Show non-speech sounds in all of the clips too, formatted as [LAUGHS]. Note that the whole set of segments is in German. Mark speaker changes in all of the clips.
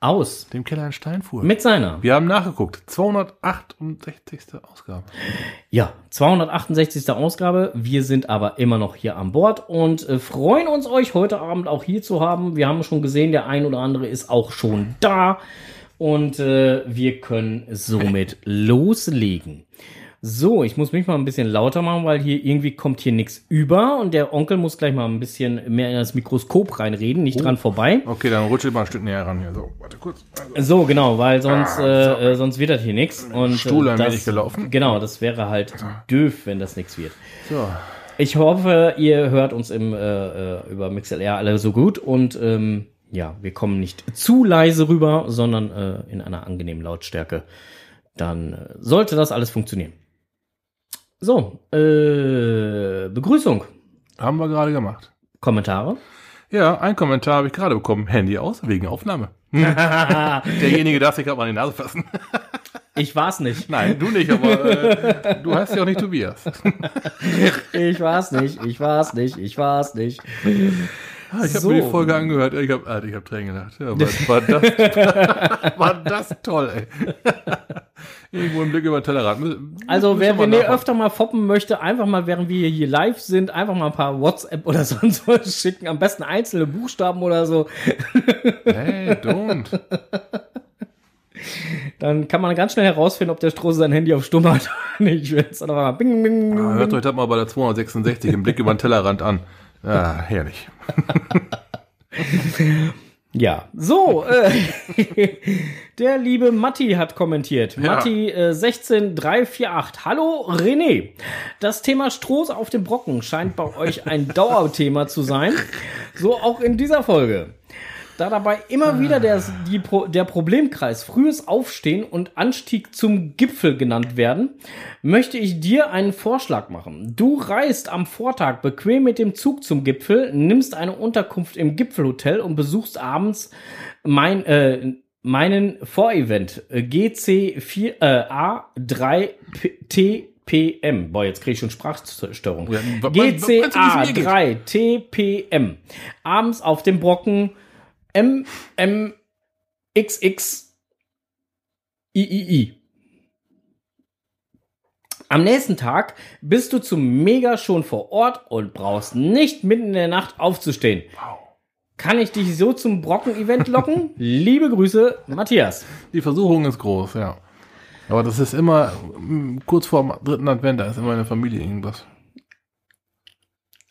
Speaker 1: Aus.
Speaker 2: dem Keller in Steinfuhr.
Speaker 1: Mit seiner.
Speaker 2: Wir haben nachgeguckt. 268. Ausgabe.
Speaker 1: Ja, 268. Ausgabe. Wir sind aber immer noch hier an Bord und äh, freuen uns, euch heute Abend auch hier zu haben. Wir haben schon gesehen, der ein oder andere ist auch schon da. Und äh, wir können somit loslegen. So, ich muss mich mal ein bisschen lauter machen, weil hier irgendwie kommt hier nichts über und der Onkel muss gleich mal ein bisschen mehr in das Mikroskop reinreden, nicht dran vorbei.
Speaker 2: Okay, dann rutsche ich mal ein Stück näher ran hier. So, warte kurz. Also,
Speaker 1: So, genau, weil sonst, äh, äh, sonst wird das hier nichts. Und
Speaker 2: Stuhl
Speaker 1: äh,
Speaker 2: ein
Speaker 1: das,
Speaker 2: wenig gelaufen.
Speaker 1: Genau, das wäre halt doof, wenn das nichts wird.
Speaker 2: so.
Speaker 1: Ich hoffe, ihr hört uns im, äh, äh, über MixLR alle so gut und ähm, ja, wir kommen nicht zu leise rüber, sondern äh, in einer angenehmen Lautstärke. Dann äh, sollte das alles funktionieren. So, äh, Begrüßung,
Speaker 2: Haben wir gerade gemacht.
Speaker 1: Kommentare.
Speaker 2: Ja, ein Kommentar habe ich gerade bekommen. Handy aus, wegen Aufnahme. [LAUGHS] Derjenige darf sich gerade mal in die Nase fassen.
Speaker 1: Ich war's nicht.
Speaker 2: Nein, du nicht, aber äh, du heißt ja auch nicht Tobias. [LAUGHS]
Speaker 1: Ich war's nicht. Ich war's nicht. Ich war's nicht.
Speaker 2: Ah, Ich habe
Speaker 1: So.
Speaker 2: mir die Folge angehört. Ich habe Alter, ich hab Tränen gelacht. Ja, war, war, das, [LAUGHS] war das toll, ey. Irgendwo ein Blick über den Tellerrand.
Speaker 1: Also wer René öfter mal foppen möchte, einfach mal, während wir hier live sind, einfach mal ein paar WhatsApp oder [LAUGHS] sonst was schicken. Am besten einzelne Buchstaben oder so.
Speaker 2: Hey, don't.
Speaker 1: Dann kann man ganz schnell herausfinden, ob der Strose sein Handy auf Stumm hat. nicht, dann aber bing, bing, bing.
Speaker 2: Ah, Hört euch das mal bei der 266 im Blick über den Tellerrand an. Ja, herrlich. [LAUGHS]
Speaker 1: Ja, so, äh, [LAUGHS] der liebe Matti hat kommentiert. Matti äh, 16348. Hallo René. Das Thema Stroß auf dem Brocken scheint bei euch ein Dauerthema zu sein. So auch in dieser Folge. Da dabei immer wieder der, die, Pro- der Problemkreis frühes Aufstehen und Anstieg zum Gipfel genannt werden, möchte ich dir einen Vorschlag machen. Du reist am Vortag bequem mit dem Zug zum Gipfel, nimmst eine Unterkunft im Gipfelhotel und besuchst abends mein, äh, meinen Vorevent äh, GC4 äh, A3TPM. Boah, jetzt kriege ich schon Sprachstörung.
Speaker 2: Ja, wa- wa- meinst du, wie es mir geht?
Speaker 1: GCA3TPM. Abends auf dem Brocken MMXX III. Am nächsten Tag bist du zum Mega schon vor Ort und brauchst nicht mitten in der Nacht aufzustehen.
Speaker 2: Wow.
Speaker 1: Kann ich dich so zum Brocken-Event locken? [LAUGHS] Liebe Grüße, Matthias.
Speaker 2: Die Versuchung ist groß, ja. Aber das ist immer mm, kurz vor dem dritten Advent, da ist immer in der Familie irgendwas.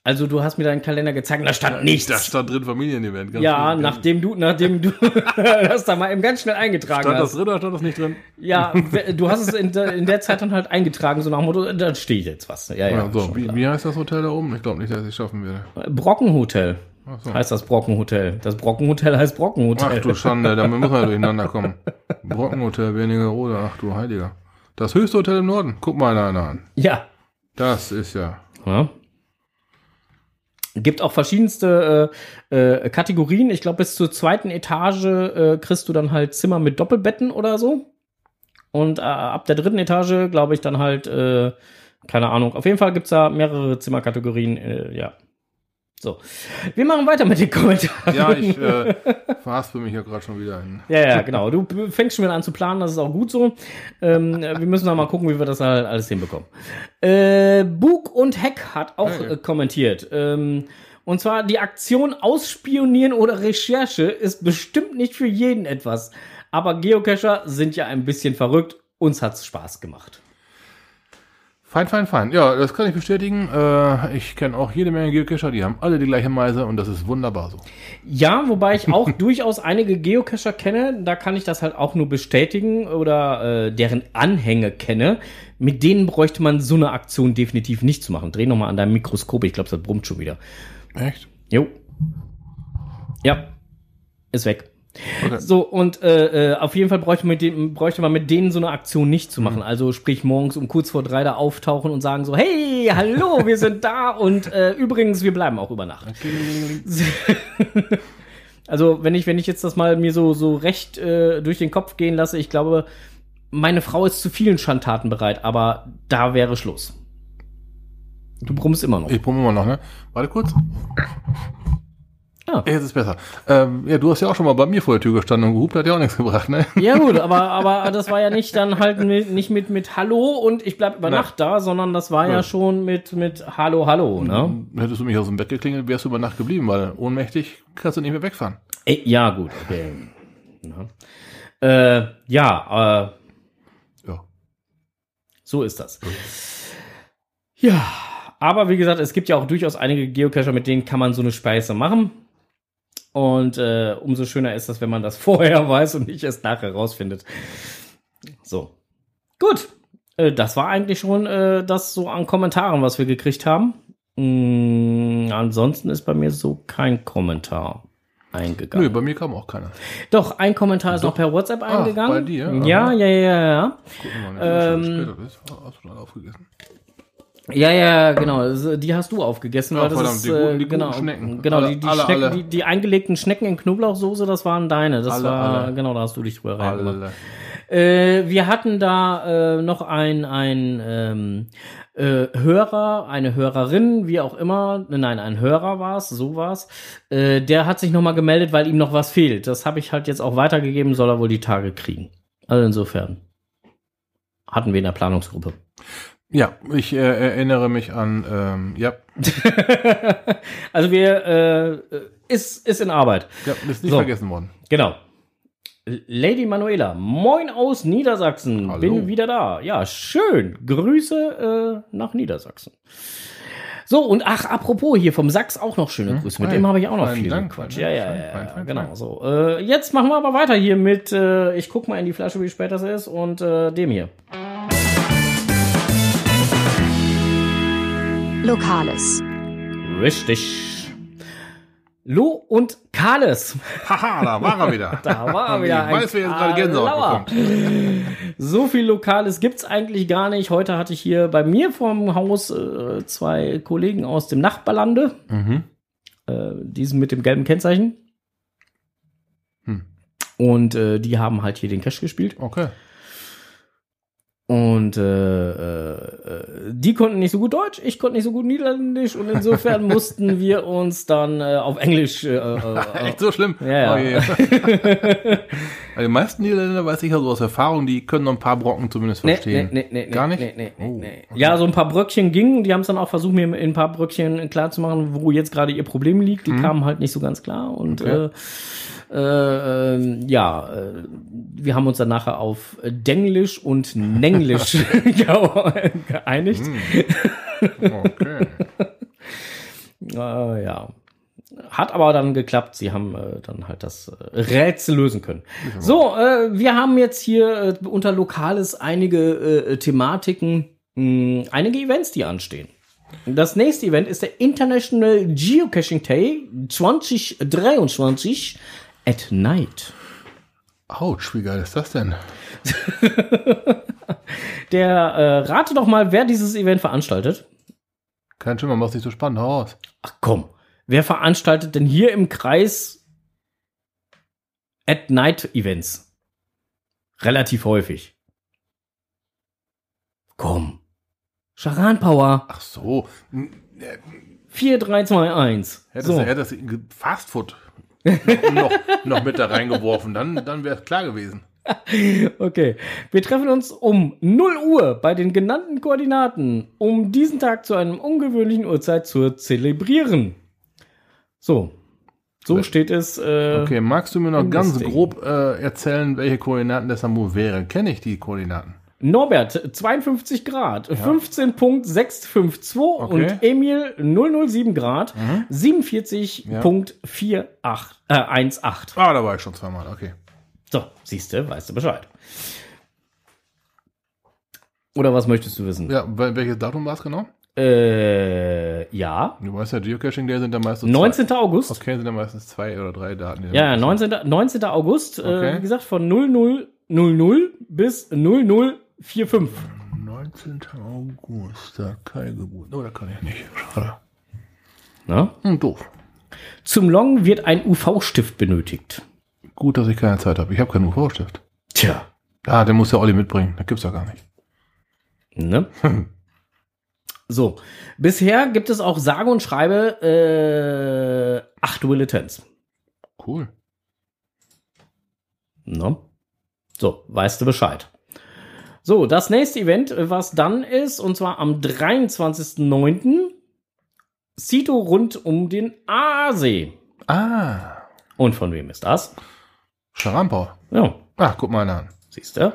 Speaker 1: Also du hast mir deinen Kalender gezeigt, und da stand nichts.
Speaker 2: Da stand drin Familienevent. ganz
Speaker 1: ja,
Speaker 2: viel.
Speaker 1: nachdem du, nachdem du [LAUGHS] das da mal eben ganz schnell eingetragen
Speaker 2: Stand das
Speaker 1: hast.
Speaker 2: drin oder stand das nicht drin?
Speaker 1: Ja, du hast es in der, in der Zeit dann halt eingetragen, so nach dem Motto, da steht jetzt was. Ja, ja.
Speaker 2: Ja, so, wie, wie heißt das Hotel da oben? Ich glaube nicht, dass ich es schaffen werde.
Speaker 1: Brockenhotel
Speaker 2: so.
Speaker 1: heißt das Brockenhotel. Das Brockenhotel heißt Brockenhotel.
Speaker 2: Ach du Schande, damit muss man durcheinander kommen. Brockenhotel, Wernigerode, ach du Heiliger. Das höchste Hotel im Norden. Guck mal einer an.
Speaker 1: Ja.
Speaker 2: Das ist ja.
Speaker 1: ja. Gibt auch verschiedenste äh, äh, Kategorien. Ich glaube, bis zur zweiten Etage äh, kriegst du dann halt Zimmer mit Doppelbetten oder so. Und äh, ab der dritten Etage, glaube ich, dann halt, äh, keine Ahnung. Auf jeden Fall gibt's da mehrere Zimmerkategorien. Äh, ja. So. Wir machen weiter mit den Kommentaren.
Speaker 2: Ja, ich äh, verhaspel mich ja gerade schon wieder in.
Speaker 1: Ja, ja, genau. Du fängst schon wieder an zu planen, das ist auch gut so. Ähm, wir müssen noch mal gucken, wie wir das halt alles hinbekommen. Äh, Bug und Heck hat auch
Speaker 2: Hey.
Speaker 1: äh, kommentiert. Ähm, und zwar die Aktion Ausspionieren oder Recherche ist bestimmt nicht für jeden etwas. Aber Geocacher sind ja ein bisschen verrückt. Uns hat's Spaß gemacht.
Speaker 2: Fein, fein, fein. Ja, das kann ich bestätigen. Äh, ich kenne auch jede Menge Geocacher, die haben alle die gleiche Meise und das ist wunderbar so.
Speaker 1: Ja, wobei ich auch [LAUGHS] durchaus einige Geocacher kenne, da kann ich das halt auch nur bestätigen oder äh, deren Anhänge kenne. Mit denen bräuchte man so eine Aktion definitiv nicht zu machen. Dreh noch mal an deinem Mikroskop, ich glaube, das brummt schon wieder.
Speaker 2: Echt?
Speaker 1: Jo. Ja, ist weg.
Speaker 2: Okay.
Speaker 1: So, und äh, äh, auf jeden Fall bräuchte man, mit dem, bräuchte man mit denen so eine Aktion nicht zu machen. Also sprich morgens um kurz vor drei da auftauchen und sagen so, hey, hallo, wir sind da [LAUGHS] und äh, übrigens, wir bleiben auch über Nacht. [LAUGHS] Also, wenn ich, wenn ich jetzt das mal mir so, so recht äh, durch den Kopf gehen lasse, ich glaube, meine Frau ist zu vielen Schandtaten bereit, aber da wäre Schluss. Du brummst immer noch.
Speaker 2: Ich brumme immer noch, ne? Warte kurz.
Speaker 1: Ah.
Speaker 2: Jetzt ist besser. Ähm, ja, du hast ja auch schon mal bei mir vor der Tür gestanden und gehupt, hat ja auch nichts gebracht, ne?
Speaker 1: Ja gut, [LAUGHS] aber, aber das war ja nicht dann halt mit, nicht mit, mit Hallo und ich bleib über. Nacht da, sondern das war ja
Speaker 2: Ja.
Speaker 1: schon mit, mit Hallo, Hallo, ne?
Speaker 2: Hättest du mich aus dem Bett geklingelt, wärst du über Nacht geblieben, weil ohnmächtig kannst du nicht mehr wegfahren.
Speaker 1: Ey, ja, gut, okay. Ja, äh, ja äh,
Speaker 2: Ja.
Speaker 1: so ist das. Ja, aber wie gesagt, es gibt ja auch durchaus einige Geocacher, mit denen kann man so eine Speise machen. Und äh, umso schöner ist das, wenn man das [LAUGHS] vorher weiß und nicht erst nachher rausfindet. So. Gut. Äh, das war eigentlich schon äh, das so an Kommentaren, was wir gekriegt haben. Mm, ansonsten ist bei mir so kein Kommentar eingegangen.
Speaker 2: Nö, bei mir kam auch keiner.
Speaker 1: Doch, ein Kommentar ist noch per WhatsApp
Speaker 2: Ah,
Speaker 1: eingegangen.
Speaker 2: bei dir?
Speaker 1: Ja,
Speaker 2: Aha.
Speaker 1: ja, ja, ja.
Speaker 2: Gucken wir mal,
Speaker 1: Ähm,
Speaker 2: später ist. Hast du schon aufgegessen?
Speaker 1: Ja, ja, genau. Das- Die hast du aufgegessen,
Speaker 2: Ja,
Speaker 1: weil das
Speaker 2: verdammt,
Speaker 1: ist
Speaker 2: die guten-
Speaker 1: äh,
Speaker 2: die
Speaker 1: genau,
Speaker 2: Schnecken.
Speaker 1: genau
Speaker 2: Alle-
Speaker 1: die, die,
Speaker 2: alle,
Speaker 1: Schnecken,
Speaker 2: alle.
Speaker 1: Die, die eingelegten Schnecken in Knoblauchsoße, das waren deine. Das war genau, da hast du dich drüber reingemacht. Äh, wir hatten da äh, noch ein ein ähm, äh, Hörer, eine Hörerin, wie auch immer, nein, ein Hörer war es, so war's. Äh, der hat sich noch mal gemeldet, weil ihm noch was fehlt. Das habe ich halt jetzt auch weitergegeben, soll er wohl die Tage kriegen. Also insofern hatten wir in der Planungsgruppe.
Speaker 2: Ja, ich äh, erinnere mich an, ähm, ja, [LAUGHS]
Speaker 1: also wir äh, ist ist in Arbeit.
Speaker 2: ja, ist nicht
Speaker 1: So.
Speaker 2: vergessen worden.
Speaker 1: Genau. Lady Manuela, moin aus Niedersachsen.
Speaker 2: Hallo.
Speaker 1: Bin wieder da. Ja, schön. Grüße äh, nach Niedersachsen. So, und ach, apropos hier vom Sachs auch noch schöne Grüße. Mit dem habe ich auch noch
Speaker 2: Hm?
Speaker 1: Viel
Speaker 2: Dank,
Speaker 1: Quatsch.
Speaker 2: fein
Speaker 1: Ja, ja, ja, genau. So, äh, jetzt machen wir aber weiter hier mit, äh, ich guck mal in die Flasche, wie spät das ist, und äh, dem hier.
Speaker 3: Lokales.
Speaker 1: Richtig. Lo und Kales.
Speaker 2: Haha, da war er wieder. [LAUGHS]
Speaker 1: Da war er wieder
Speaker 2: Ich weiß, wer jetzt gerade Gänsehaut bekommt. [LAUGHS]
Speaker 1: So viel Lokales gibt's eigentlich gar nicht. Heute hatte ich hier bei mir vorm Haus äh, zwei Kollegen aus dem Nachbarlande.
Speaker 2: Mhm.
Speaker 1: Äh, diesen mit dem gelben Kennzeichen.
Speaker 2: Hm.
Speaker 1: Und äh, die haben halt hier den Cash gespielt.
Speaker 2: Okay.
Speaker 1: Und äh, äh, die konnten nicht so gut Deutsch, ich konnte nicht so gut Niederländisch und insofern [LAUGHS] mussten wir uns dann äh, auf Englisch äh, äh, [LAUGHS]
Speaker 2: Echt so schlimm?
Speaker 1: Ja, ja.
Speaker 2: Oh, je. [LAUGHS] Also die meisten Niederländer, weiß ich ja so aus Erfahrung, die können noch ein paar Brocken zumindest verstehen.
Speaker 1: nee, nee, nee,
Speaker 2: Gar nicht?
Speaker 1: Nee, nee, nee,
Speaker 2: Oh,
Speaker 1: nee. Ja, so ein paar Bröckchen gingen. Die haben es dann auch versucht, mir in ein paar Bröckchen klarzumachen, wo jetzt gerade ihr Problem liegt. Die kamen halt nicht so ganz klar. Und.
Speaker 2: Okay.
Speaker 1: äh, äh, ähm, ja, äh, wir haben uns dann nachher auf Denglisch und Nenglisch [LAUGHS] [LAUGHS] ge- geeinigt.
Speaker 2: Mhm. Okay.
Speaker 1: Äh, [LAUGHS] ja. Hat aber dann geklappt. Sie haben äh, dann halt das äh, Rätsel lösen können. So, äh, wir haben jetzt hier äh, unter Lokales einige äh, Thematiken, mh, einige Events, die anstehen. Das nächste Event ist der International Geocaching Day 2023 at Night.
Speaker 2: Autsch, wie geil ist das denn? [LAUGHS]
Speaker 1: Der äh, rate doch mal, wer dieses Event veranstaltet.
Speaker 2: Kein Schimmer, machst nicht so spannend, hau raus.
Speaker 1: Ach komm, wer veranstaltet denn hier im Kreis at Night Events? Relativ häufig. Komm. Charan Power.
Speaker 2: Ach so. Hm, ja,
Speaker 1: 4, 3, 2, 1.
Speaker 2: Hättest
Speaker 1: So.
Speaker 2: hättest Fastfood noch, noch, noch mit da reingeworfen, dann, dann wäre es klar gewesen. [LAUGHS]
Speaker 1: Okay. Wir treffen uns um 0 Uhr bei den genannten Koordinaten, um diesen Tag zu einem ungewöhnlichen Uhrzeit zu zelebrieren. So. So steht es. Äh,
Speaker 2: Okay, magst du mir noch ganz
Speaker 1: Listing.
Speaker 2: grob äh, erzählen, welche Koordinaten das Samur wäre? Kenne ich die Koordinaten?
Speaker 1: Norbert, 52 Grad, 15.652 und Emil 007 Grad, 47.48, äh, 18.
Speaker 2: Ah, da war ich schon zweimal, okay.
Speaker 1: So, siehst du, weißt du Bescheid. Oder was möchtest du wissen?
Speaker 2: Ja, wel- welches Datum war es genau?
Speaker 1: Äh, ja.
Speaker 2: Du weißt ja, Geocaching Day sind da meistens
Speaker 1: 19. August.
Speaker 2: Zwei. Okay, sind da meistens zwei oder drei Daten. da
Speaker 1: Ja, ja,
Speaker 2: sind.
Speaker 1: 19. 19. August, äh,
Speaker 2: Okay.
Speaker 1: wie gesagt, von 0000 bis 0045.
Speaker 2: 19. August, da keine Geburt. Oh, da kann ich nicht. Schade.
Speaker 1: Na?
Speaker 2: Hm, doof.
Speaker 1: Zum Long wird ein UV-Stift benötigt.
Speaker 2: Gut, dass ich keine Zeit habe. Ich habe keinen UV-Stift.
Speaker 1: Tja.
Speaker 2: Ah, den muss der Olli mitbringen. Das gibt's ja gar nicht.
Speaker 1: Ne? [LAUGHS] So, bisher gibt es auch sage und schreibe äh, acht Willetons.
Speaker 2: Cool.
Speaker 1: Ne? So, weißt du Bescheid. So, das nächste Event, was dann ist, und zwar am 23.09. Cito rund um den Aasee.
Speaker 2: Ah,
Speaker 1: Und von wem ist das?
Speaker 2: Scharampau.
Speaker 1: Ja,
Speaker 2: Ach, guck mal an.
Speaker 1: Siehst du.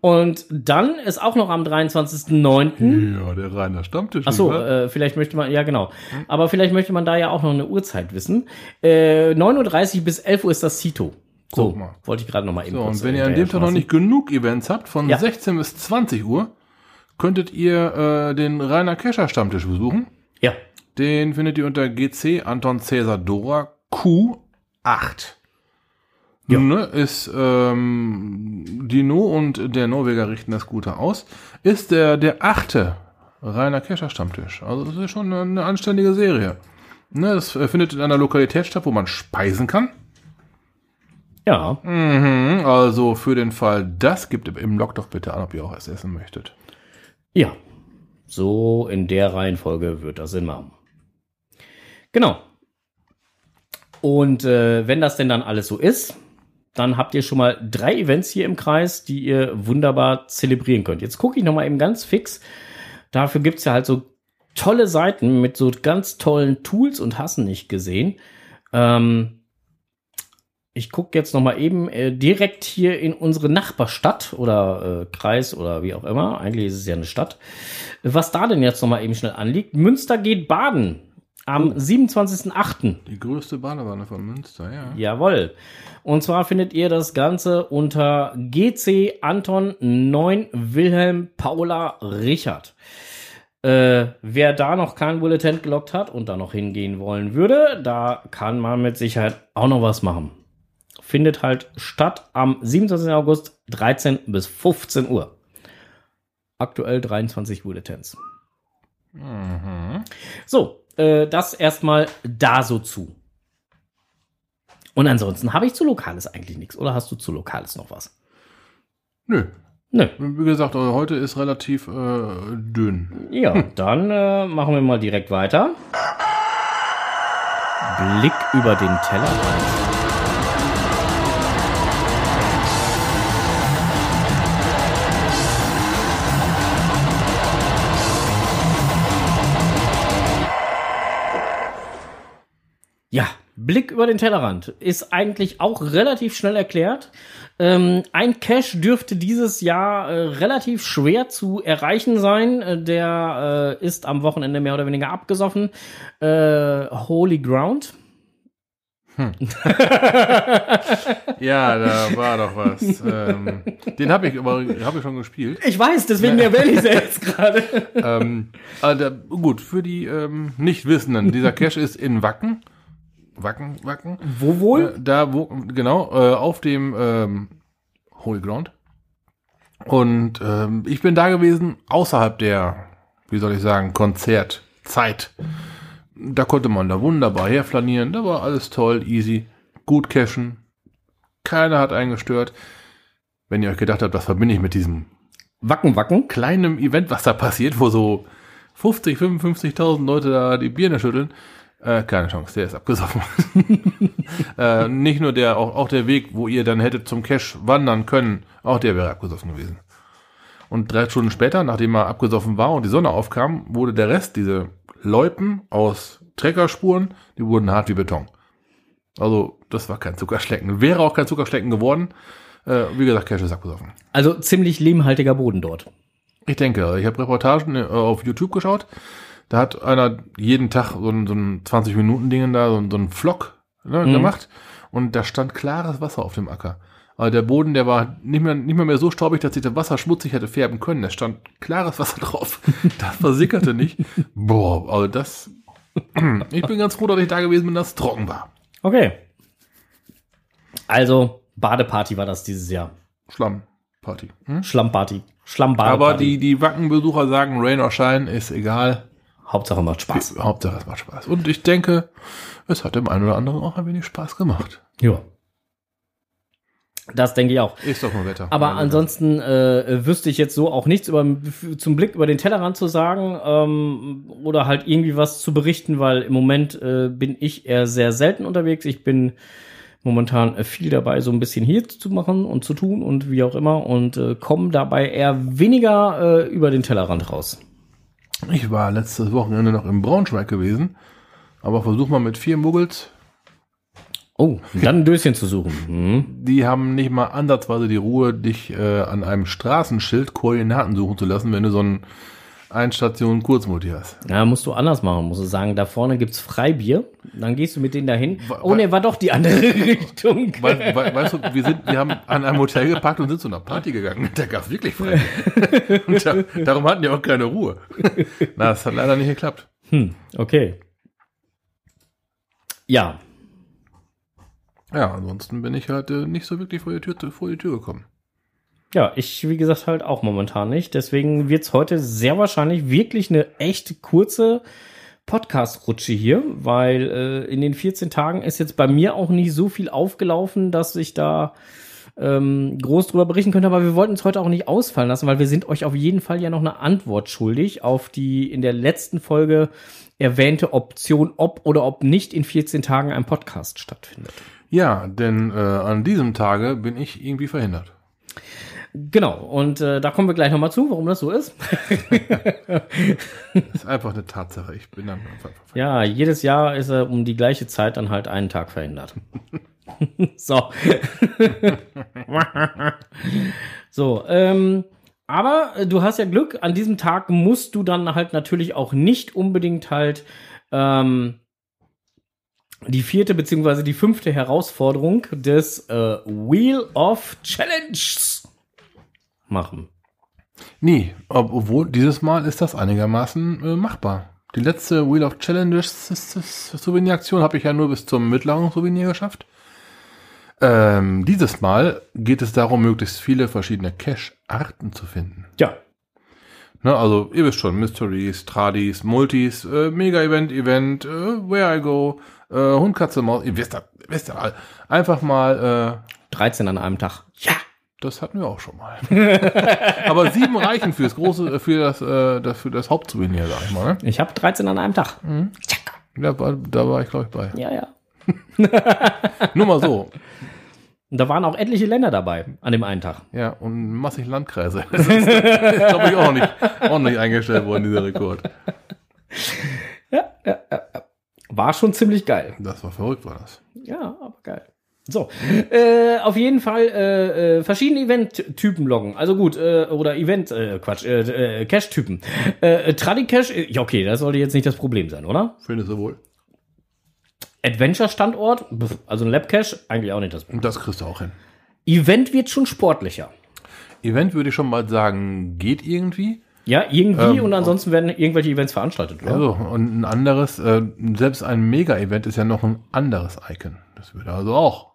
Speaker 1: Und dann ist auch noch am 23.09.
Speaker 2: Ja, der Rainer Stammtisch.
Speaker 1: Achso, äh, vielleicht möchte man, ja genau. Aber vielleicht möchte man da ja auch noch eine Uhrzeit wissen. Äh, 9.30 Uhr bis 11 Uhr ist das Cito. So,
Speaker 2: Guck mal.
Speaker 1: wollte ich gerade noch mal eben
Speaker 2: So,
Speaker 1: kurz,
Speaker 2: und wenn
Speaker 1: äh,
Speaker 2: ihr an dem Tag noch nicht genug Events habt, von
Speaker 1: Ja.
Speaker 2: 16 bis 20 Uhr, könntet ihr äh, den Rainer Kescher Stammtisch besuchen.
Speaker 1: Ja,
Speaker 2: Den findet ihr unter GC Anton Cäsar Dora Q8.
Speaker 1: Ja.
Speaker 2: Ne, ist ähm, Dino und der Norweger richten das Gute aus. Ist der der achte Rainer Kescher Stammtisch. Also das ist schon eine, eine anständige Serie. Ne, das äh, findet in einer Lokalität statt, wo man speisen kann.
Speaker 1: ja,
Speaker 2: Mhm, also für den Fall, das gibt im Blog doch bitte an, ob ihr auch es essen möchtet.
Speaker 1: ja. So in der Reihenfolge wird das Sinn machen. Genau. Und äh, wenn das denn dann alles so ist, dann habt ihr schon mal drei Events hier im Kreis, die ihr wunderbar zelebrieren könnt. Jetzt gucke ich noch mal eben ganz fix. Dafür gibt's ja halt so tolle Seiten mit so ganz tollen Tools und Hassen nicht gesehen. Ähm, ich gucke jetzt noch mal eben äh, direkt hier in unsere Nachbarstadt oder äh, Kreis oder wie auch immer. Eigentlich ist es ja eine Stadt. Was da denn jetzt noch mal eben schnell anliegt. Münster geht baden am 27.08.
Speaker 2: Die größte Badewanne von Münster, ja.
Speaker 1: Jawohl. Und zwar findet ihr das Ganze unter GC Anton 9 Wilhelm Paula Richard. Äh, wer da noch kein Bulletin gelockt hat und da noch hingehen wollen würde, da kann man mit Sicherheit auch noch was machen. Findet halt statt am 27. August 13 bis 15 Uhr. Aktuell 23 Bulletins.
Speaker 2: Mhm.
Speaker 1: So, äh, das erstmal da so zu. Und ansonsten habe ich zu Lokales eigentlich nichts. Oder hast du zu Lokales noch was?
Speaker 2: Nö.
Speaker 1: Nö.
Speaker 2: Wie gesagt, äh, heute ist relativ äh, dünn.
Speaker 1: Ja, [LAUGHS] dann äh, machen wir mal direkt weiter. Blick über den Tellerrand. Blick über den Tellerrand ist eigentlich auch relativ schnell erklärt. Ähm, ein Cache dürfte dieses Jahr äh, relativ schwer zu erreichen sein. Äh, der äh, ist am Wochenende mehr oder weniger abgesoffen. Äh, Holy Ground. [LAUGHS]
Speaker 2: Ja, da war doch was. ähm, den habe ich aber hab ich schon gespielt.
Speaker 1: Ich weiß, deswegen erwähne ich es jetzt gerade. [LAUGHS]
Speaker 2: ähm, also gut, für die ähm, Nichtwissenden, dieser Cache ist in Wacken. Wacken, Wacken.
Speaker 1: Wo wohl?
Speaker 2: Äh, da, wo, genau, äh, auf dem ähm, Holy Ground. Und ähm, ich bin da gewesen, außerhalb der, wie soll ich sagen, Konzertzeit. Da konnte man da wunderbar herflanieren, da war alles toll, easy, gut cashen. Keiner hat einen gestört. Wenn ihr euch gedacht habt, was verbinde ich mit diesem
Speaker 1: Wacken, Wacken.
Speaker 2: kleinen Event, was da passiert, wo so 50, 55.000 Leute da die Birne schütteln, äh, keine Chance, der ist abgesoffen. [LAUGHS] äh, nicht nur der, auch, auch der Weg, wo ihr dann hättet zum Cache wandern können, auch der wäre abgesoffen gewesen. Und drei Stunden später, nachdem er abgesoffen war und die Sonne aufkam, wurde der Rest, diese Loipen aus Treckerspuren, die wurden hart wie Beton. Also, das war kein Zuckerschlecken. Wäre auch kein Zuckerschlecken geworden. Äh, wie gesagt, Cache ist abgesoffen.
Speaker 1: Also ziemlich lehmhaltiger Boden dort.
Speaker 2: Ich denke, ich habe Reportagen äh, auf YouTube geschaut. Da hat einer jeden Tag so ein, so ein 20-Minuten-Ding da, so, ein- so ein Vlog ne,
Speaker 1: Mhm.
Speaker 2: gemacht. Und da stand klares Wasser auf dem Acker. Aber der Boden, der war nicht mehr, nicht mehr, mehr so staubig, dass sich das Wasser schmutzig hätte färben können. Es stand klares Wasser [LAUGHS] drauf. Das versickerte nicht. Boah, also das. [CLEARS THROAT] Ich bin ganz froh, dass ich da gewesen bin, dass es trocken war.
Speaker 1: Okay. Also, Badeparty war das dieses Jahr.
Speaker 2: Schlammparty. Hm?
Speaker 1: Schlammparty. Schlammbadeparty.
Speaker 2: Aber die, die Wackenbesucher sagen, Rain or Shine ist egal.
Speaker 1: Hauptsache macht Spaß.
Speaker 2: Hauptsache es macht Spaß. Und ich denke, es hat dem einen oder anderen auch ein wenig Spaß gemacht.
Speaker 1: Ja. Das denke ich auch.
Speaker 2: Ist doch nur Wetter.
Speaker 1: Aber
Speaker 2: Ja,
Speaker 1: ansonsten äh, wüsste ich jetzt so auch nichts über, zum Blick über den Tellerrand zu sagen ähm, oder halt irgendwie was zu berichten, weil im Moment äh, bin ich eher sehr selten unterwegs. Ich bin momentan äh, viel dabei, so ein bisschen hier zu machen und zu tun und wie auch immer und äh, komme dabei eher weniger äh, über den Tellerrand raus.
Speaker 2: Ich war letztes Wochenende noch im Braunschweig gewesen, aber versuch mal mit vier Muggels.
Speaker 1: Oh, dann ein Döschen zu suchen. Mhm.
Speaker 2: Die haben nicht mal ansatzweise die Ruhe, dich äh, an einem Straßenschild Koordinaten suchen zu lassen, wenn du so ein Einstation Kurzmulti hast.
Speaker 1: Ja, musst du anders machen. Musst du sagen, da vorne gibt's Freibier. Dann gehst du mit denen dahin.
Speaker 2: Wa-
Speaker 1: Oh, ne, war doch die andere [LAUGHS] Richtung.
Speaker 2: Weil, weil, weißt du, wir, sind, wir haben an einem Hotel geparkt und sind zu einer Party gegangen. Da gab es wirklich frei. [LAUGHS] und da, darum hatten die auch keine Ruhe. Na, das hat leider nicht geklappt.
Speaker 1: Hm, okay. Ja,
Speaker 2: Ja, ansonsten bin ich halt äh, nicht so wirklich vor die Tür, vor die Tür gekommen.
Speaker 1: Ja, ich, wie gesagt, halt auch momentan nicht. Deswegen wird's heute sehr wahrscheinlich wirklich eine echt kurze Podcast-Rutsche hier, weil äh, in den 14 Tagen ist jetzt bei mir auch nicht so viel aufgelaufen, dass ich da ähm, groß drüber berichten könnte. Aber wir wollten es heute auch nicht ausfallen lassen, weil wir sind euch auf jeden Fall ja noch eine Antwort schuldig auf die in der letzten Folge erwähnte Option, ob oder ob nicht in 14 Tagen ein Podcast stattfindet.
Speaker 2: Ja, denn äh, an diesem Tage bin ich irgendwie verhindert.
Speaker 1: Genau, und äh, da kommen wir gleich nochmal zu, warum das so ist.
Speaker 2: Das [LAUGHS] [LAUGHS] ist einfach eine Tatsache. Ich bin dann einfach.
Speaker 1: Ja, jedes Jahr ist er um die gleiche Zeit dann halt einen Tag verhindert. [LAUGHS] so. so, ähm, aber äh, du hast ja Glück, an diesem Tag musst du dann halt natürlich auch nicht unbedingt halt ähm, die vierte beziehungsweise die fünfte Herausforderung des äh, Wheel of Challenges machen.
Speaker 2: Nee, ob- obwohl dieses Mal ist das einigermaßen äh, machbar. Die letzte Wheel of Challenges Souvenir-Aktion habe ich ja nur bis zum mittleren Souvenir geschafft. Ähm, dieses Mal geht es darum, möglichst viele verschiedene Cache-Arten zu finden.
Speaker 1: Ja,
Speaker 2: Ne, also ihr wisst schon, Mysteries, Tradis, Multis, äh, Mega-Event, Event, äh, Where I Go, äh, Hund, Katze, Maus, ihr wisst ja, wisst ja all. Einfach mal, äh,
Speaker 1: 13 an einem Tag. Ja.
Speaker 2: Das hatten wir auch schon mal. [LAUGHS] Aber sieben reichen fürs große, für das, äh, das, für das Hauptsouvenir, sag ich mal. Ne?
Speaker 1: Ich habe 13 an einem Tag. Zack.
Speaker 2: Da war, da war ich, glaube ich, bei.
Speaker 1: Ja, ja. [LAUGHS]
Speaker 2: Nur mal so.
Speaker 1: Und da waren auch etliche Länder dabei an dem einen Tag.
Speaker 2: Ja, und massig Landkreise. [LAUGHS] Das ist, glaube ich, auch nicht, nicht eingestellt worden, dieser Rekord.
Speaker 1: War schon ziemlich geil.
Speaker 2: Das war verrückt, war das.
Speaker 1: Ja, aber geil. So, äh, auf jeden Fall äh, äh, verschiedene Event-Typen loggen. Also gut, äh, oder Event, äh, Quatsch, äh, äh, Cache-Typen. Äh, Tradicache, äh, ja okay, das sollte jetzt nicht das Problem sein, oder?
Speaker 2: Findest du wohl?
Speaker 1: Adventure-Standort, also ein Lab-Cache, eigentlich auch nicht das Problem.
Speaker 2: Und das kriegst du auch hin.
Speaker 1: Event wird schon sportlicher.
Speaker 2: Event würde ich schon mal sagen, geht irgendwie.
Speaker 1: Ja, irgendwie
Speaker 2: Ähm,
Speaker 1: und ansonsten werden irgendwelche Events veranstaltet, oder?
Speaker 2: Also, und ein anderes, äh, selbst ein Mega-Event ist ja noch ein anderes Icon. Das würde also auch.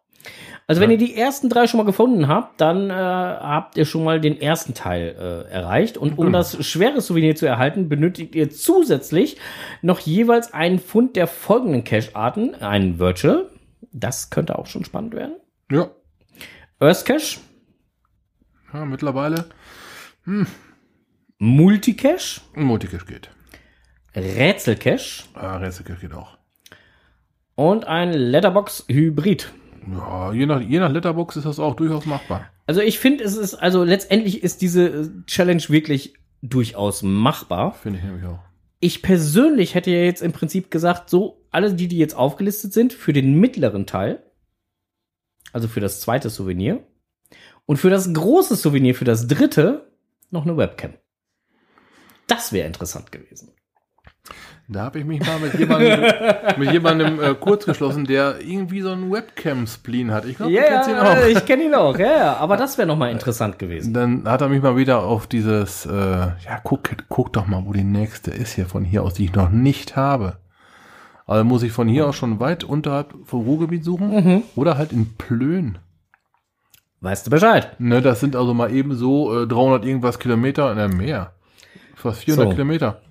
Speaker 1: Also wenn ihr die ersten drei schon mal gefunden habt, dann äh, habt ihr schon mal den ersten Teil äh, erreicht. Und um das schwere Souvenir zu erhalten, benötigt ihr zusätzlich noch jeweils einen Fund der folgenden Cache-Arten. Einen Virtual, das könnte auch schon spannend werden.
Speaker 2: Ja.
Speaker 1: Earth Cache,
Speaker 2: ja mittlerweile
Speaker 1: Multicache,
Speaker 2: ein Multicache geht.
Speaker 1: Rätselcache
Speaker 2: Ah, Rätselcache geht auch.
Speaker 1: und ein Letterbox Hybrid.
Speaker 2: Ja, je nach, je nach Letterbox ist das auch durchaus machbar.
Speaker 1: Also ich finde, es ist, also letztendlich ist diese äh, Challenge wirklich durchaus machbar.
Speaker 2: Finde ich nämlich auch.
Speaker 1: Ich persönlich hätte ja jetzt im Prinzip gesagt, so alle die, die jetzt aufgelistet sind, für den mittleren Teil, also für das zweite Souvenir, und für das große Souvenir, für das dritte, noch eine Webcam. Das wäre interessant gewesen.
Speaker 2: Da habe ich mich mal mit jemandem, [LAUGHS] mit jemandem äh, kurz geschlossen, der irgendwie so einen Webcam-Spleen hat. Ich glaube,
Speaker 1: Ja,
Speaker 2: du kennst ihn auch.
Speaker 1: ich kenne ihn auch, ja, aber das wäre noch mal interessant gewesen.
Speaker 2: Dann hat er mich mal wieder auf dieses, äh, ja, guck, guck doch mal, wo die nächste ist hier von hier aus, die ich noch nicht habe. Also muss ich von hier aus schon weit unterhalb vom Ruhrgebiet suchen
Speaker 1: Mhm.
Speaker 2: oder halt in Plön.
Speaker 1: Weißt du Bescheid?
Speaker 2: Ne, das sind also mal eben so äh, 300 irgendwas Kilometer, ne, mehr. Fast 400
Speaker 1: So.
Speaker 2: Kilometer.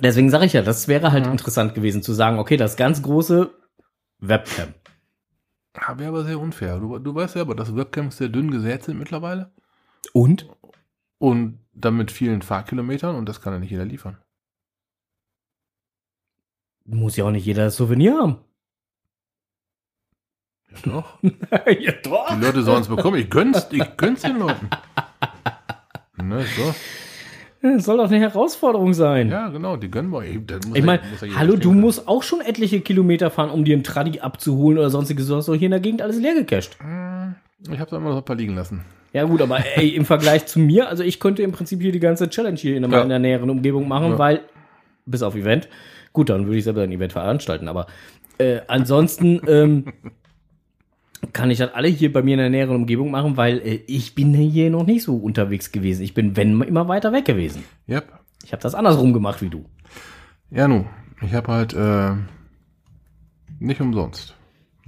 Speaker 1: Deswegen sage ich ja, das wäre halt interessant gewesen zu sagen, okay, das ganz große Webcam.
Speaker 2: Ja, Wäre aber sehr unfair. Du, du weißt selber, dass Webcams sehr dünn gesät sind mittlerweile.
Speaker 1: Und?
Speaker 2: Und dann mit vielen Fahrkilometern und das kann ja nicht jeder liefern.
Speaker 1: Muss ja auch nicht jeder das Souvenir haben.
Speaker 2: Ja, doch. [LAUGHS]
Speaker 1: ja, doch.
Speaker 2: Die Leute sollen es bekommen. Ich gönn's, ich gönn's den Leuten. [LAUGHS] Ne, so.
Speaker 1: Das soll doch eine Herausforderung sein.
Speaker 2: Ja, genau, die gönnen wir. Muss
Speaker 1: Ich meine, hallo, du musst auch schon etliche Kilometer fahren, um dir einen Tradi abzuholen oder sonstiges. Du hast doch hier in der Gegend alles leer gecached.
Speaker 2: können. Ich habe da immer noch ein paar liegen lassen.
Speaker 1: Ja gut, aber ey, im Vergleich zu mir, also ich könnte im Prinzip hier die ganze Challenge hier in der,
Speaker 2: Ja.
Speaker 1: in der näheren Umgebung machen,
Speaker 2: Ja.
Speaker 1: weil, bis auf Event, gut, dann würde ich selber ein Event veranstalten, aber äh, ansonsten ähm, kann ich das alle hier bei mir in der näheren Umgebung machen, weil äh, ich bin hier noch nicht so unterwegs gewesen. Ich bin, wenn, immer weiter weg gewesen.
Speaker 2: Yep.
Speaker 1: Ich habe das andersrum gemacht wie du.
Speaker 2: Ja, nu. Ich habe halt äh, nicht umsonst.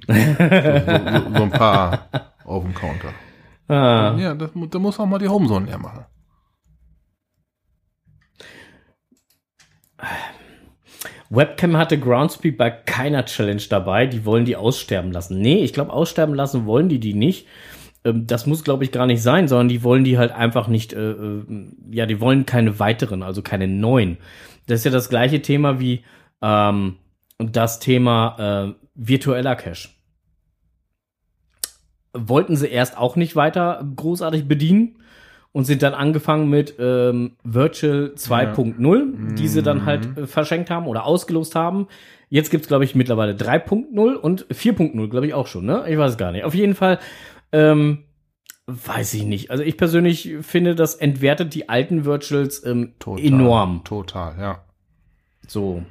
Speaker 2: So, [LAUGHS] so, so, so ein paar auf dem Counter.
Speaker 1: Ah,
Speaker 2: Ja, das, da muss auch mal die Homezone leer machen.
Speaker 1: Webcam hatte Groundspeak bei keiner Challenge dabei. Die wollen die aussterben lassen. Nee, ich glaube, aussterben lassen wollen die die nicht. Ähm, Das muss, glaube ich, gar nicht sein, sondern die wollen die halt einfach nicht, äh, äh, ja, die wollen keine weiteren, also keine neuen. Das ist ja das gleiche Thema wie ähm, das Thema äh, virtueller Cache. Wollten sie erst auch nicht weiter großartig bedienen und sind dann angefangen mit ähm, Virtual 2.0, die sie dann halt äh, verschenkt haben oder ausgelost haben. Jetzt gibt's glaube ich, mittlerweile 3.0 und 4.0, glaube ich, auch schon, ne? Ich weiß es gar nicht. Auf jeden Fall, ähm, weiß ich nicht. Also ich persönlich finde, das entwertet die alten Virtuals ähm, enorm.
Speaker 2: Total, ja.
Speaker 1: So.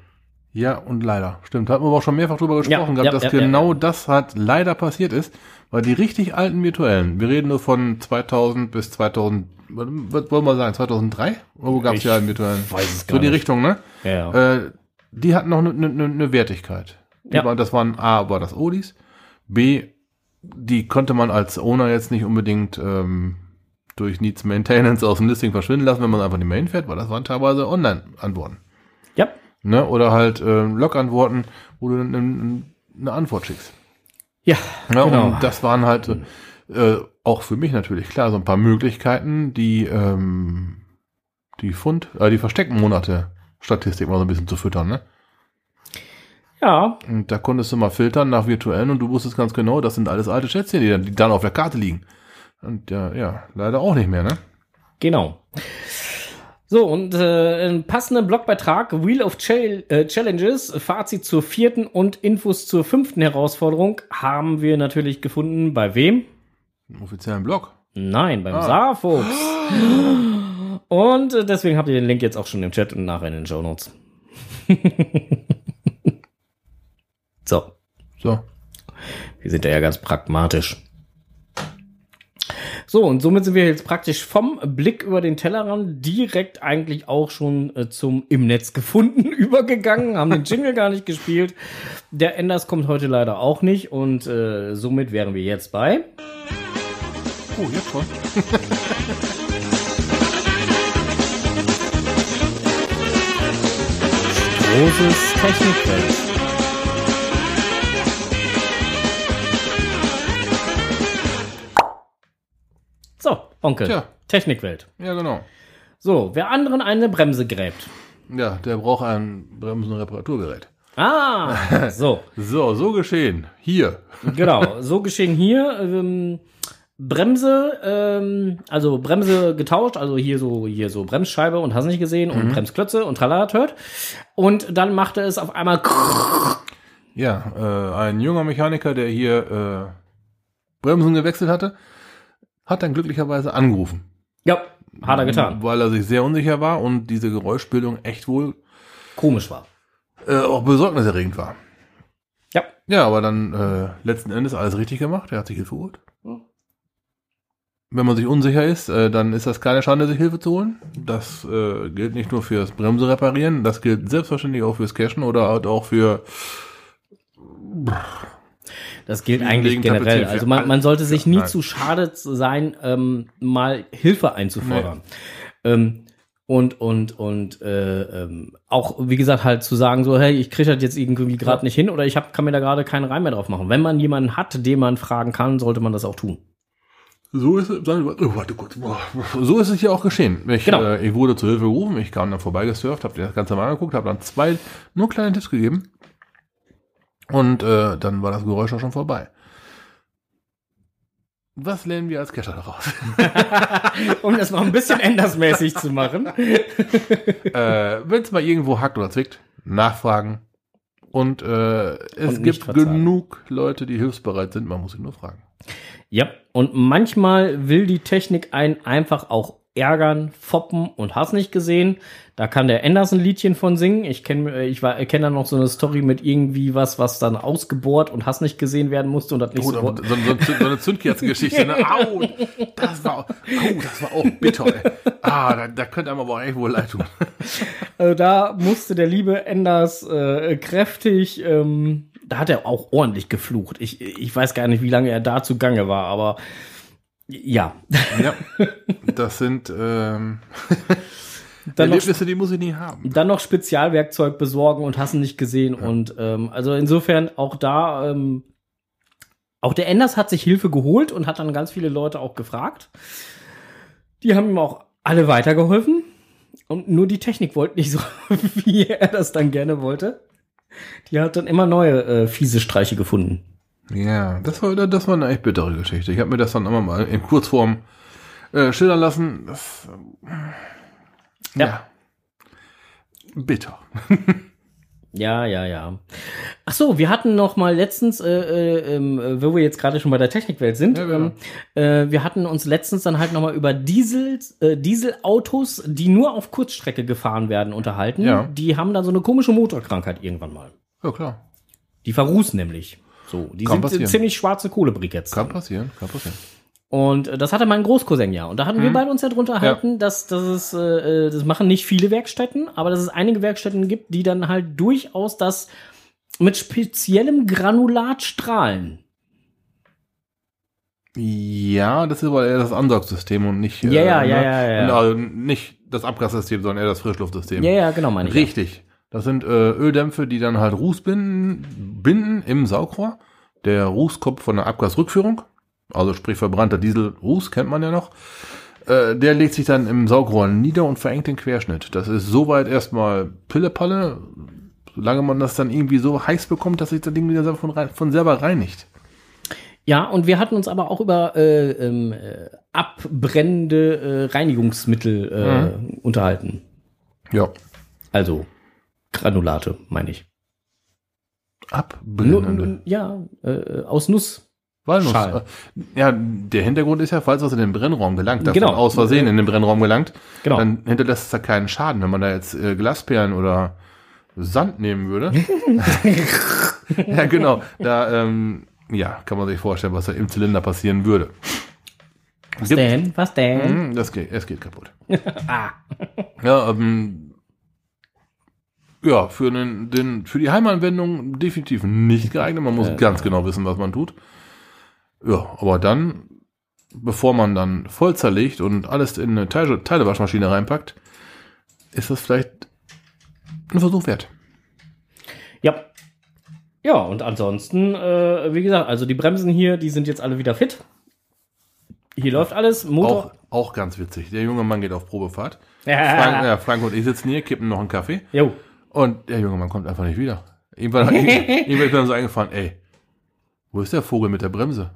Speaker 2: Ja, und leider. Stimmt, hatten wir aber auch schon mehrfach drüber gesprochen
Speaker 1: Ja,
Speaker 2: gehabt,
Speaker 1: ja,
Speaker 2: dass
Speaker 1: ja,
Speaker 2: genau das hat leider passiert ist, weil die richtig alten virtuellen, wir reden nur von 2000 bis 2000, was wollen wir sagen, 2003? Oder wo gab es die alten virtuellen?
Speaker 1: weiß es
Speaker 2: So
Speaker 1: gar
Speaker 2: die
Speaker 1: nicht.
Speaker 2: Richtung, ne?
Speaker 1: Ja, ja.
Speaker 2: Äh, die hatten noch eine ne, ne, ne Wertigkeit. Die
Speaker 1: Ja.
Speaker 2: war, das waren A, war das Odis, B, die konnte man als Owner jetzt nicht unbedingt ähm, durch Needs Maintenance aus dem Listing verschwinden lassen, wenn man einfach nicht mehr hinfährt, weil das waren teilweise Online-Antworten.
Speaker 1: ja.
Speaker 2: Ne? Oder halt ähm, Log-Antworten, wo du eine, eine Antwort schickst.
Speaker 1: Ja,
Speaker 2: Ja,
Speaker 1: genau.
Speaker 2: Und das waren halt äh, auch für mich natürlich klar so ein paar Möglichkeiten, die ähm, die Fund, äh, die versteckten Monate Statistik mal so ein bisschen zu füttern. Ne?
Speaker 1: Ja,
Speaker 2: Und da konntest du mal filtern nach virtuellen und du wusstest ganz genau, das sind alles alte Schätzchen, die dann, die dann auf der Karte liegen. Und ja, ja, leider auch nicht mehr, ne?
Speaker 1: Genau. So, und äh, einen passenden Blogbeitrag, Wheel of Chal äh, Challenges, Fazit zur vierten und Infos zur fünften Herausforderung haben wir natürlich gefunden. Bei wem?
Speaker 2: Im offiziellen Blog.
Speaker 1: Nein, beim
Speaker 2: Ah.
Speaker 1: Saarfuchs. [GASPS] Und äh, deswegen habt ihr den Link jetzt auch schon im Chat und nachher in den Show Notes. [LAUGHS] so,
Speaker 2: So.
Speaker 1: wir sind da ja ganz pragmatisch. So, und somit sind wir jetzt praktisch vom Blick über den Tellerrand direkt eigentlich auch schon äh, zum im Netz gefunden [LAUGHS] übergegangen, haben den Jingle gar nicht gespielt. Der Enders kommt heute leider auch nicht und äh, somit wären wir jetzt bei
Speaker 2: Oh, jetzt schon.
Speaker 1: großes Technikwelt. Onkel.
Speaker 2: Tja.
Speaker 1: Technikwelt.
Speaker 2: Ja, genau.
Speaker 1: So, wer anderen eine Bremse gräbt.
Speaker 2: Ja, der braucht ein Bremsen-Reparaturgerät.
Speaker 1: Ah, [LAUGHS] so,
Speaker 2: So, so geschehen. Hier.
Speaker 1: genau. [LAUGHS] So geschehen hier. Ähm, Bremse, ähm, also Bremse getauscht, also hier so, hier so Bremsscheibe und hast nicht gesehen und Bremsklötze und tralala hört. Und dann machte es auf einmal
Speaker 2: Ja, äh, ein junger Mechaniker, der hier äh, Bremsen gewechselt hatte, hat dann glücklicherweise angerufen.
Speaker 1: Ja, hat er getan.
Speaker 2: Weil er sich sehr unsicher war und diese Geräuschbildung echt wohl
Speaker 1: Komisch war.
Speaker 2: äh, auch besorgniserregend war.
Speaker 1: Ja.
Speaker 2: Ja, aber dann äh, letzten Endes alles richtig gemacht. Er hat sich Hilfe geholt. Wenn man sich unsicher ist, äh, dann ist das keine Schande, sich Hilfe zu holen. Das äh, gilt nicht nur fürs Bremse reparieren, das gilt selbstverständlich auch fürs Cashen oder halt auch für
Speaker 1: Das gilt eigentlich generell. Also man, man sollte sich nie
Speaker 2: Nein.
Speaker 1: zu schade sein, ähm, mal Hilfe einzufordern. Ähm, Und, und, und äh, ähm, auch, wie gesagt, halt zu sagen, so, hey, ich kriege das jetzt irgendwie gerade
Speaker 2: Ja.
Speaker 1: nicht hin oder ich hab, kann mir da gerade keinen Reim mehr drauf machen. Wenn man jemanden hat, den man fragen kann, sollte man das auch tun.
Speaker 2: So ist oh, so ist es hier auch geschehen. Ich,
Speaker 1: Genau.
Speaker 2: äh, ich wurde zur Hilfe gerufen, ich kam dann vorbeigesurft, habe das Ganze mal angeguckt, habe dann zwei nur kleine Tipps gegeben und äh, dann war das Geräusch auch schon vorbei. Was lernen wir als Kescher daraus? [LAUGHS]
Speaker 1: um das mal ein bisschen endersmäßig zu machen. [LAUGHS]
Speaker 2: äh, Wenn es mal irgendwo hackt oder zwickt, nachfragen. Und äh, es
Speaker 1: Und
Speaker 2: gibt genug Leute, die hilfsbereit sind, man muss sie nur fragen.
Speaker 1: Ja, und manchmal will die Technik einen einfach auch ärgern, foppen und hast nicht gesehen. Da kann der Anderson Liedchen von singen. Ich kenne ich war kenne da noch so eine Story mit irgendwie was, was dann ausgebohrt und hast nicht gesehen werden musste und das nicht
Speaker 2: Oh,
Speaker 1: so.
Speaker 2: so, so, so, eine Zündkerzengeschichte. Ne? [LAUGHS] Au, das war, oh, das war auch bitter. Ey. Ah, da, da könnte einem aber auch echt wohl leid tun. [LAUGHS]
Speaker 1: Also da musste der liebe Enders äh, kräftig, ähm, da hat er auch ordentlich geflucht. Ich, ich weiß gar nicht, wie lange er da zugange war, aber ja.
Speaker 2: Ja, das sind ähm,
Speaker 1: Dann noch,
Speaker 2: Erlebnisse, die muss ich nie haben.
Speaker 1: dann noch Spezialwerkzeug besorgen und hast ihn nicht gesehen. Und ähm, also insofern auch da, ähm, auch der Enders hat sich Hilfe geholt und hat dann ganz viele Leute auch gefragt. Die haben ihm auch alle weitergeholfen. Und nur die Technik wollte nicht so, [LAUGHS] wie er das dann gerne wollte. Die hat dann immer neue äh, fiese Streiche gefunden.
Speaker 2: Ja, das war, das war eine echt bittere Geschichte. Ich habe mir das dann immer mal in Kurzform äh, schildern lassen. Das, ähm,
Speaker 1: Ja.
Speaker 2: Bitter.
Speaker 1: Ja, ja, ja. Ach so, wir hatten noch mal letztens, äh, äh, äh, wo wir jetzt gerade schon bei der Technikwelt sind,
Speaker 2: Ja, genau.
Speaker 1: ähm, äh, wir hatten uns letztens dann halt noch mal über Diesel, äh, Dieselautos, die nur auf Kurzstrecke gefahren werden, unterhalten.
Speaker 2: Ja.
Speaker 1: Die haben dann so eine komische Motorkrankheit irgendwann mal.
Speaker 2: Ja, klar.
Speaker 1: Die verrußen nämlich. So, die
Speaker 2: Kann
Speaker 1: sind
Speaker 2: passieren.
Speaker 1: ziemlich schwarze Kohlebriketts.
Speaker 2: Kann passieren, kann passieren.
Speaker 1: Und äh, das hatte mein Großcousin ja. Und da hatten wir beide uns ja drunter halten, dass, dass es, äh, äh, das machen nicht viele Werkstätten, aber dass es einige Werkstätten gibt, die dann halt durchaus das mit speziellem Granulat strahlen.
Speaker 2: Ja, das ist aber eher das Ansaugsystem und nicht,
Speaker 1: Ja, ja,
Speaker 2: ne?
Speaker 1: ja, ja, ja.
Speaker 2: Und, also nicht das Abgassystem, sondern eher das Frischluftsystem.
Speaker 1: Ja, ja, genau, meine ich.
Speaker 2: Richtig. Das sind äh, Öldämpfe, die dann halt Ruß binden, binden im Saugrohr. Der Ruß kommt von der Abgasrückführung, also sprich verbrannter Dieselruß, kennt man ja noch. Äh, der legt sich dann im Saugrohr nieder und verengt den Querschnitt. Das ist soweit erstmal Pillepalle, solange man das dann irgendwie so heiß bekommt, dass sich das Ding wieder von, rein- von selber reinigt.
Speaker 1: Ja, und wir hatten uns aber auch über äh, ähm, äh, abbrennende äh, Reinigungsmittel äh, unterhalten.
Speaker 2: Ja.
Speaker 1: Also Granulate, meine ich.
Speaker 2: Abbrennende.
Speaker 1: ja, äh, aus Nuss.
Speaker 2: Walnuss.
Speaker 1: Schal.
Speaker 2: Äh, Ja, der Hintergrund ist ja, falls was in den Brennraum gelangt, davon
Speaker 1: Genau.
Speaker 2: aus Versehen in den Brennraum gelangt,
Speaker 1: Genau.
Speaker 2: dann hinterlässt es da keinen Schaden. Wenn man da jetzt äh, Glasperlen oder Sand nehmen würde. [LAUGHS] ja, genau. Da, ähm, ja, kann man sich vorstellen, was da im Zylinder passieren würde.
Speaker 1: Was
Speaker 2: Gibt-
Speaker 1: denn? Was denn?
Speaker 2: Mhm, Das geht, es geht kaputt.
Speaker 1: Ah. [LAUGHS]
Speaker 2: Ja, ähm, ja, für den, den, für die Heimanwendung definitiv nicht geeignet. Man muss
Speaker 1: Äh.
Speaker 2: ganz genau wissen, was man tut. Ja, aber dann, bevor man dann voll zerlegt und alles in eine Teile, Teilewaschmaschine reinpackt, ist das vielleicht ein Versuch wert.
Speaker 1: Ja. Ja, und ansonsten, äh, wie gesagt, also die Bremsen hier, die sind jetzt alle wieder fit. Hier läuft alles. Motor.
Speaker 2: Auch, auch ganz witzig. Der junge Mann geht auf Probefahrt.
Speaker 1: Ja. [LAUGHS]
Speaker 2: Frank, ja, Frank und ich sitzen hier, kippen noch einen Kaffee.
Speaker 1: Jo.
Speaker 2: Und der junge Mann kommt einfach nicht wieder. Irgendwann, [LAUGHS] irgendwann ist mir dann so eingefahren, ey, wo ist der Vogel mit der Bremse?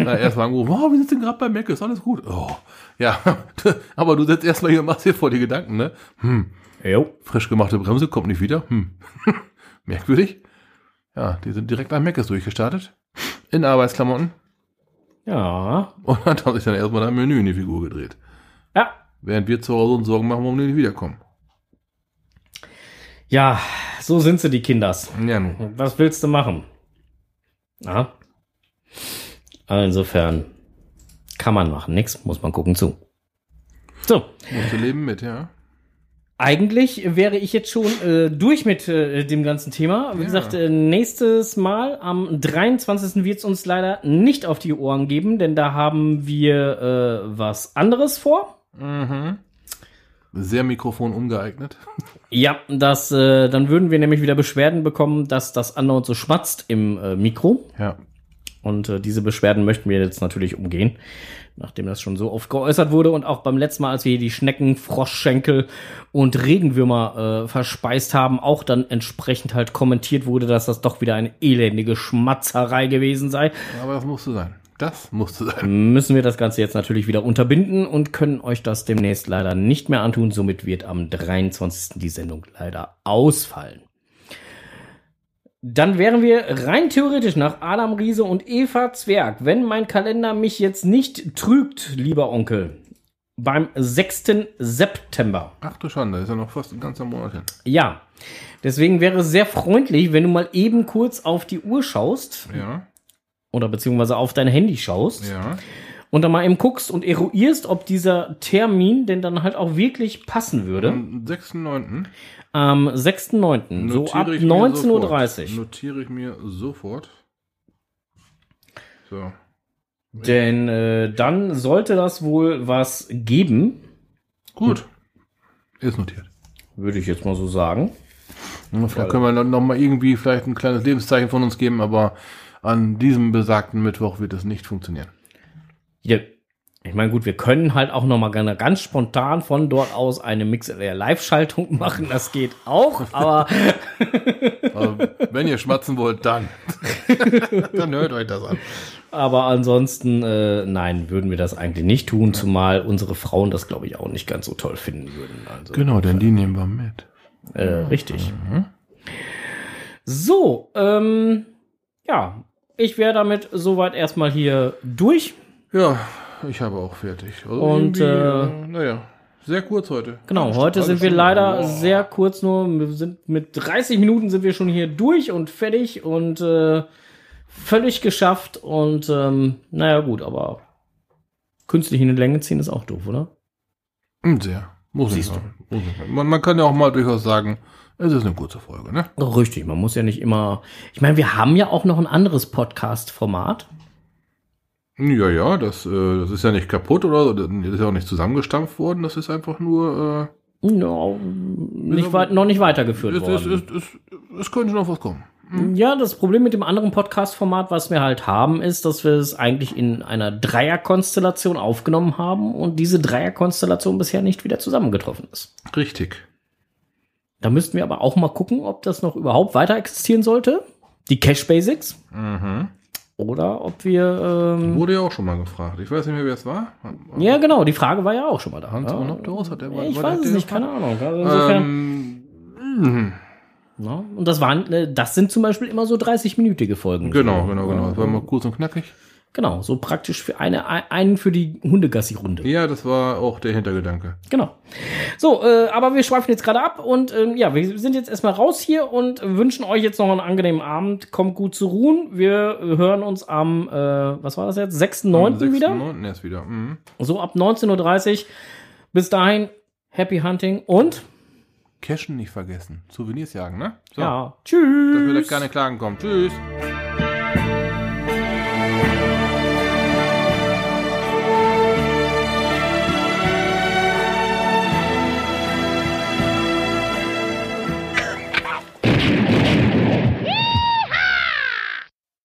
Speaker 2: Na, erstmal angerufen, oh, wir sitzen gerade bei Mac, ist alles gut. Oh, ja, [LAUGHS] aber du sitzt erstmal hier und machst dir vor die Gedanken, ne? Hm,
Speaker 1: Jo.
Speaker 2: frisch gemachte Bremse kommt nicht wieder. Hm, [LAUGHS] merkwürdig. Ja, die sind direkt am Mac ist durchgestartet. In Arbeitsklamotten.
Speaker 1: Ja.
Speaker 2: Und hat sich dann erstmal ein Menü in die Figur gedreht.
Speaker 1: Ja.
Speaker 2: Während wir zu Hause uns Sorgen machen, warum die nicht wiederkommen.
Speaker 1: Ja, so sind sie, die Kinders.
Speaker 2: Ja, nun.
Speaker 1: Was willst du machen? Na? Also insofern kann man machen. Nix, muss man gucken zu. So.
Speaker 2: Musst du leben mit, ja.
Speaker 1: Eigentlich wäre ich jetzt schon äh, durch mit äh, dem ganzen Thema. Wie
Speaker 2: Ja.
Speaker 1: gesagt, äh, nächstes Mal am 23. wird es uns leider nicht auf die Ohren geben, denn da haben wir äh, was anderes vor.
Speaker 2: Mhm. Sehr Mikrofon ungeeignet.
Speaker 1: Ja, das, äh, dann würden wir nämlich wieder Beschwerden bekommen, dass das andauernd so schmatzt im äh, Mikro.
Speaker 2: Ja.
Speaker 1: Und äh, diese Beschwerden möchten wir jetzt natürlich umgehen, nachdem das schon so oft geäußert wurde und auch beim letzten Mal, als wir hier die Schnecken, Froschschenkel und Regenwürmer äh, verspeist haben, auch dann entsprechend halt kommentiert wurde, dass das doch wieder eine elendige Schmatzerei gewesen sei.
Speaker 2: Aber das musste sein. Das musste sein.
Speaker 1: Müssen wir das Ganze jetzt natürlich wieder unterbinden und können euch das demnächst leider nicht mehr antun. Somit wird am 23. die Sendung leider ausfallen. Dann wären wir rein theoretisch nach Adam Riese und Eva Zwerg, wenn mein Kalender mich jetzt nicht trügt, lieber Onkel, beim 6. September.
Speaker 2: Ach du Schande, ist ja noch fast ein ganzer Monat hin.
Speaker 1: Ja, deswegen wäre es sehr freundlich, wenn du mal eben kurz auf die Uhr schaust
Speaker 2: Ja,
Speaker 1: oder beziehungsweise auf dein Handy schaust
Speaker 2: ja.
Speaker 1: und dann mal eben guckst und eruierst, ob dieser Termin denn dann halt auch wirklich passen würde.
Speaker 2: Am 6.9.
Speaker 1: Am 6.9., so ab
Speaker 2: notiere ich mir
Speaker 1: 19.30
Speaker 2: sofort.
Speaker 1: Uhr.
Speaker 2: Notiere ich mir sofort. So.
Speaker 1: Denn äh, dann sollte das wohl was geben,
Speaker 2: Gut. Ist notiert.
Speaker 1: würde ich jetzt mal so sagen.
Speaker 2: Vielleicht können wir dann noch mal irgendwie vielleicht ein kleines Lebenszeichen von uns geben, aber an diesem besagten Mittwoch wird es nicht funktionieren.
Speaker 1: Ja, ich meine, gut, wir können halt auch noch mal gerne ganz spontan von dort aus eine MixLR Live-Schaltung machen. Das geht auch, aber [LAUGHS]
Speaker 2: Also, wenn ihr schmatzen wollt, dann. [LAUGHS] dann hört euch das an.
Speaker 1: Aber ansonsten, äh, nein, würden wir das eigentlich nicht tun, zumal unsere Frauen das, glaube ich, auch nicht ganz so toll finden würden. Also,
Speaker 2: Genau, denn die nehmen wir mit.
Speaker 1: äh, richtig. So, ähm, ja, ich wäre damit soweit erstmal hier durch.
Speaker 2: Ja, ich habe auch fertig. Also
Speaker 1: Und, äh,
Speaker 2: naja, sehr kurz heute.
Speaker 1: Genau, heute sind wir leider
Speaker 2: Boah.
Speaker 1: sehr kurz nur. Wir sind mit 30 Minuten sind wir schon hier durch und fertig und äh, völlig geschafft. Und ähm, naja, gut, aber künstlich in die Länge ziehen ist auch doof, oder?
Speaker 2: Hm, Sehr. Muss
Speaker 1: Siehst
Speaker 2: ich sagen. Muss ich sagen. Man, man kann ja auch mal durchaus sagen, es ist eine kurze Folge, ne?
Speaker 1: Richtig, man muss ja nicht immer. Ich meine, wir haben ja auch noch ein anderes Podcast-Format.
Speaker 2: Ja, ja, das, äh, das ist ja nicht kaputt oder so. Das ist ja auch nicht zusammengestampft worden. Das ist einfach nur.
Speaker 1: No, nicht weit, noch nicht
Speaker 2: Äh,
Speaker 1: weitergeführt
Speaker 2: es,
Speaker 1: worden.
Speaker 2: es, es, es könnte noch was kommen.
Speaker 1: Ja, das Problem mit dem anderen Podcast-Format, was wir halt haben, ist, dass wir es eigentlich in einer Dreierkonstellation aufgenommen haben und diese Dreierkonstellation bisher nicht wieder zusammengetroffen ist.
Speaker 2: Richtig.
Speaker 1: Da müssten wir aber auch mal gucken, ob das noch überhaupt weiter existieren sollte. Die Cache Basics.
Speaker 2: Mhm.
Speaker 1: Oder ob wir. Ähm,
Speaker 2: Wurde ja auch schon mal gefragt. Ich weiß nicht mehr, wer es war.
Speaker 1: ja, genau, die Frage war ja auch schon mal da.
Speaker 2: Hans
Speaker 1: ja.
Speaker 2: Onopteros hat der
Speaker 1: Ich
Speaker 2: war
Speaker 1: weiß
Speaker 2: der
Speaker 1: es nicht, keine Ahnung. Also insofern,
Speaker 2: Ähm, mhm.
Speaker 1: ne? Und das waren, äh, das sind zum Beispiel immer so 30-minütige Folgen.
Speaker 2: Genau, genau, genau. Das war mal kurz und knackig.
Speaker 1: Genau, so praktisch für eine, einen für die Hundegassi-Runde.
Speaker 2: Ja, das war auch der Hintergedanke.
Speaker 1: Genau. So, äh, aber wir schweifen jetzt gerade ab und ähm, ja, wir sind jetzt erstmal raus hier und wünschen euch jetzt noch einen angenehmen Abend. Kommt gut zu ruhen. Wir hören uns am, äh, was war das jetzt? 6.9. wieder?
Speaker 2: 6.9. erst wieder. Mhm.
Speaker 1: So ab 19.30 Uhr. Bis dahin, Happy Hunting und
Speaker 2: Cashen nicht vergessen. Souvenirs jagen, ne? So,
Speaker 1: ja,
Speaker 2: Dass wir da
Speaker 1: tschüss.
Speaker 2: keine Klagen kommen. Tschüss.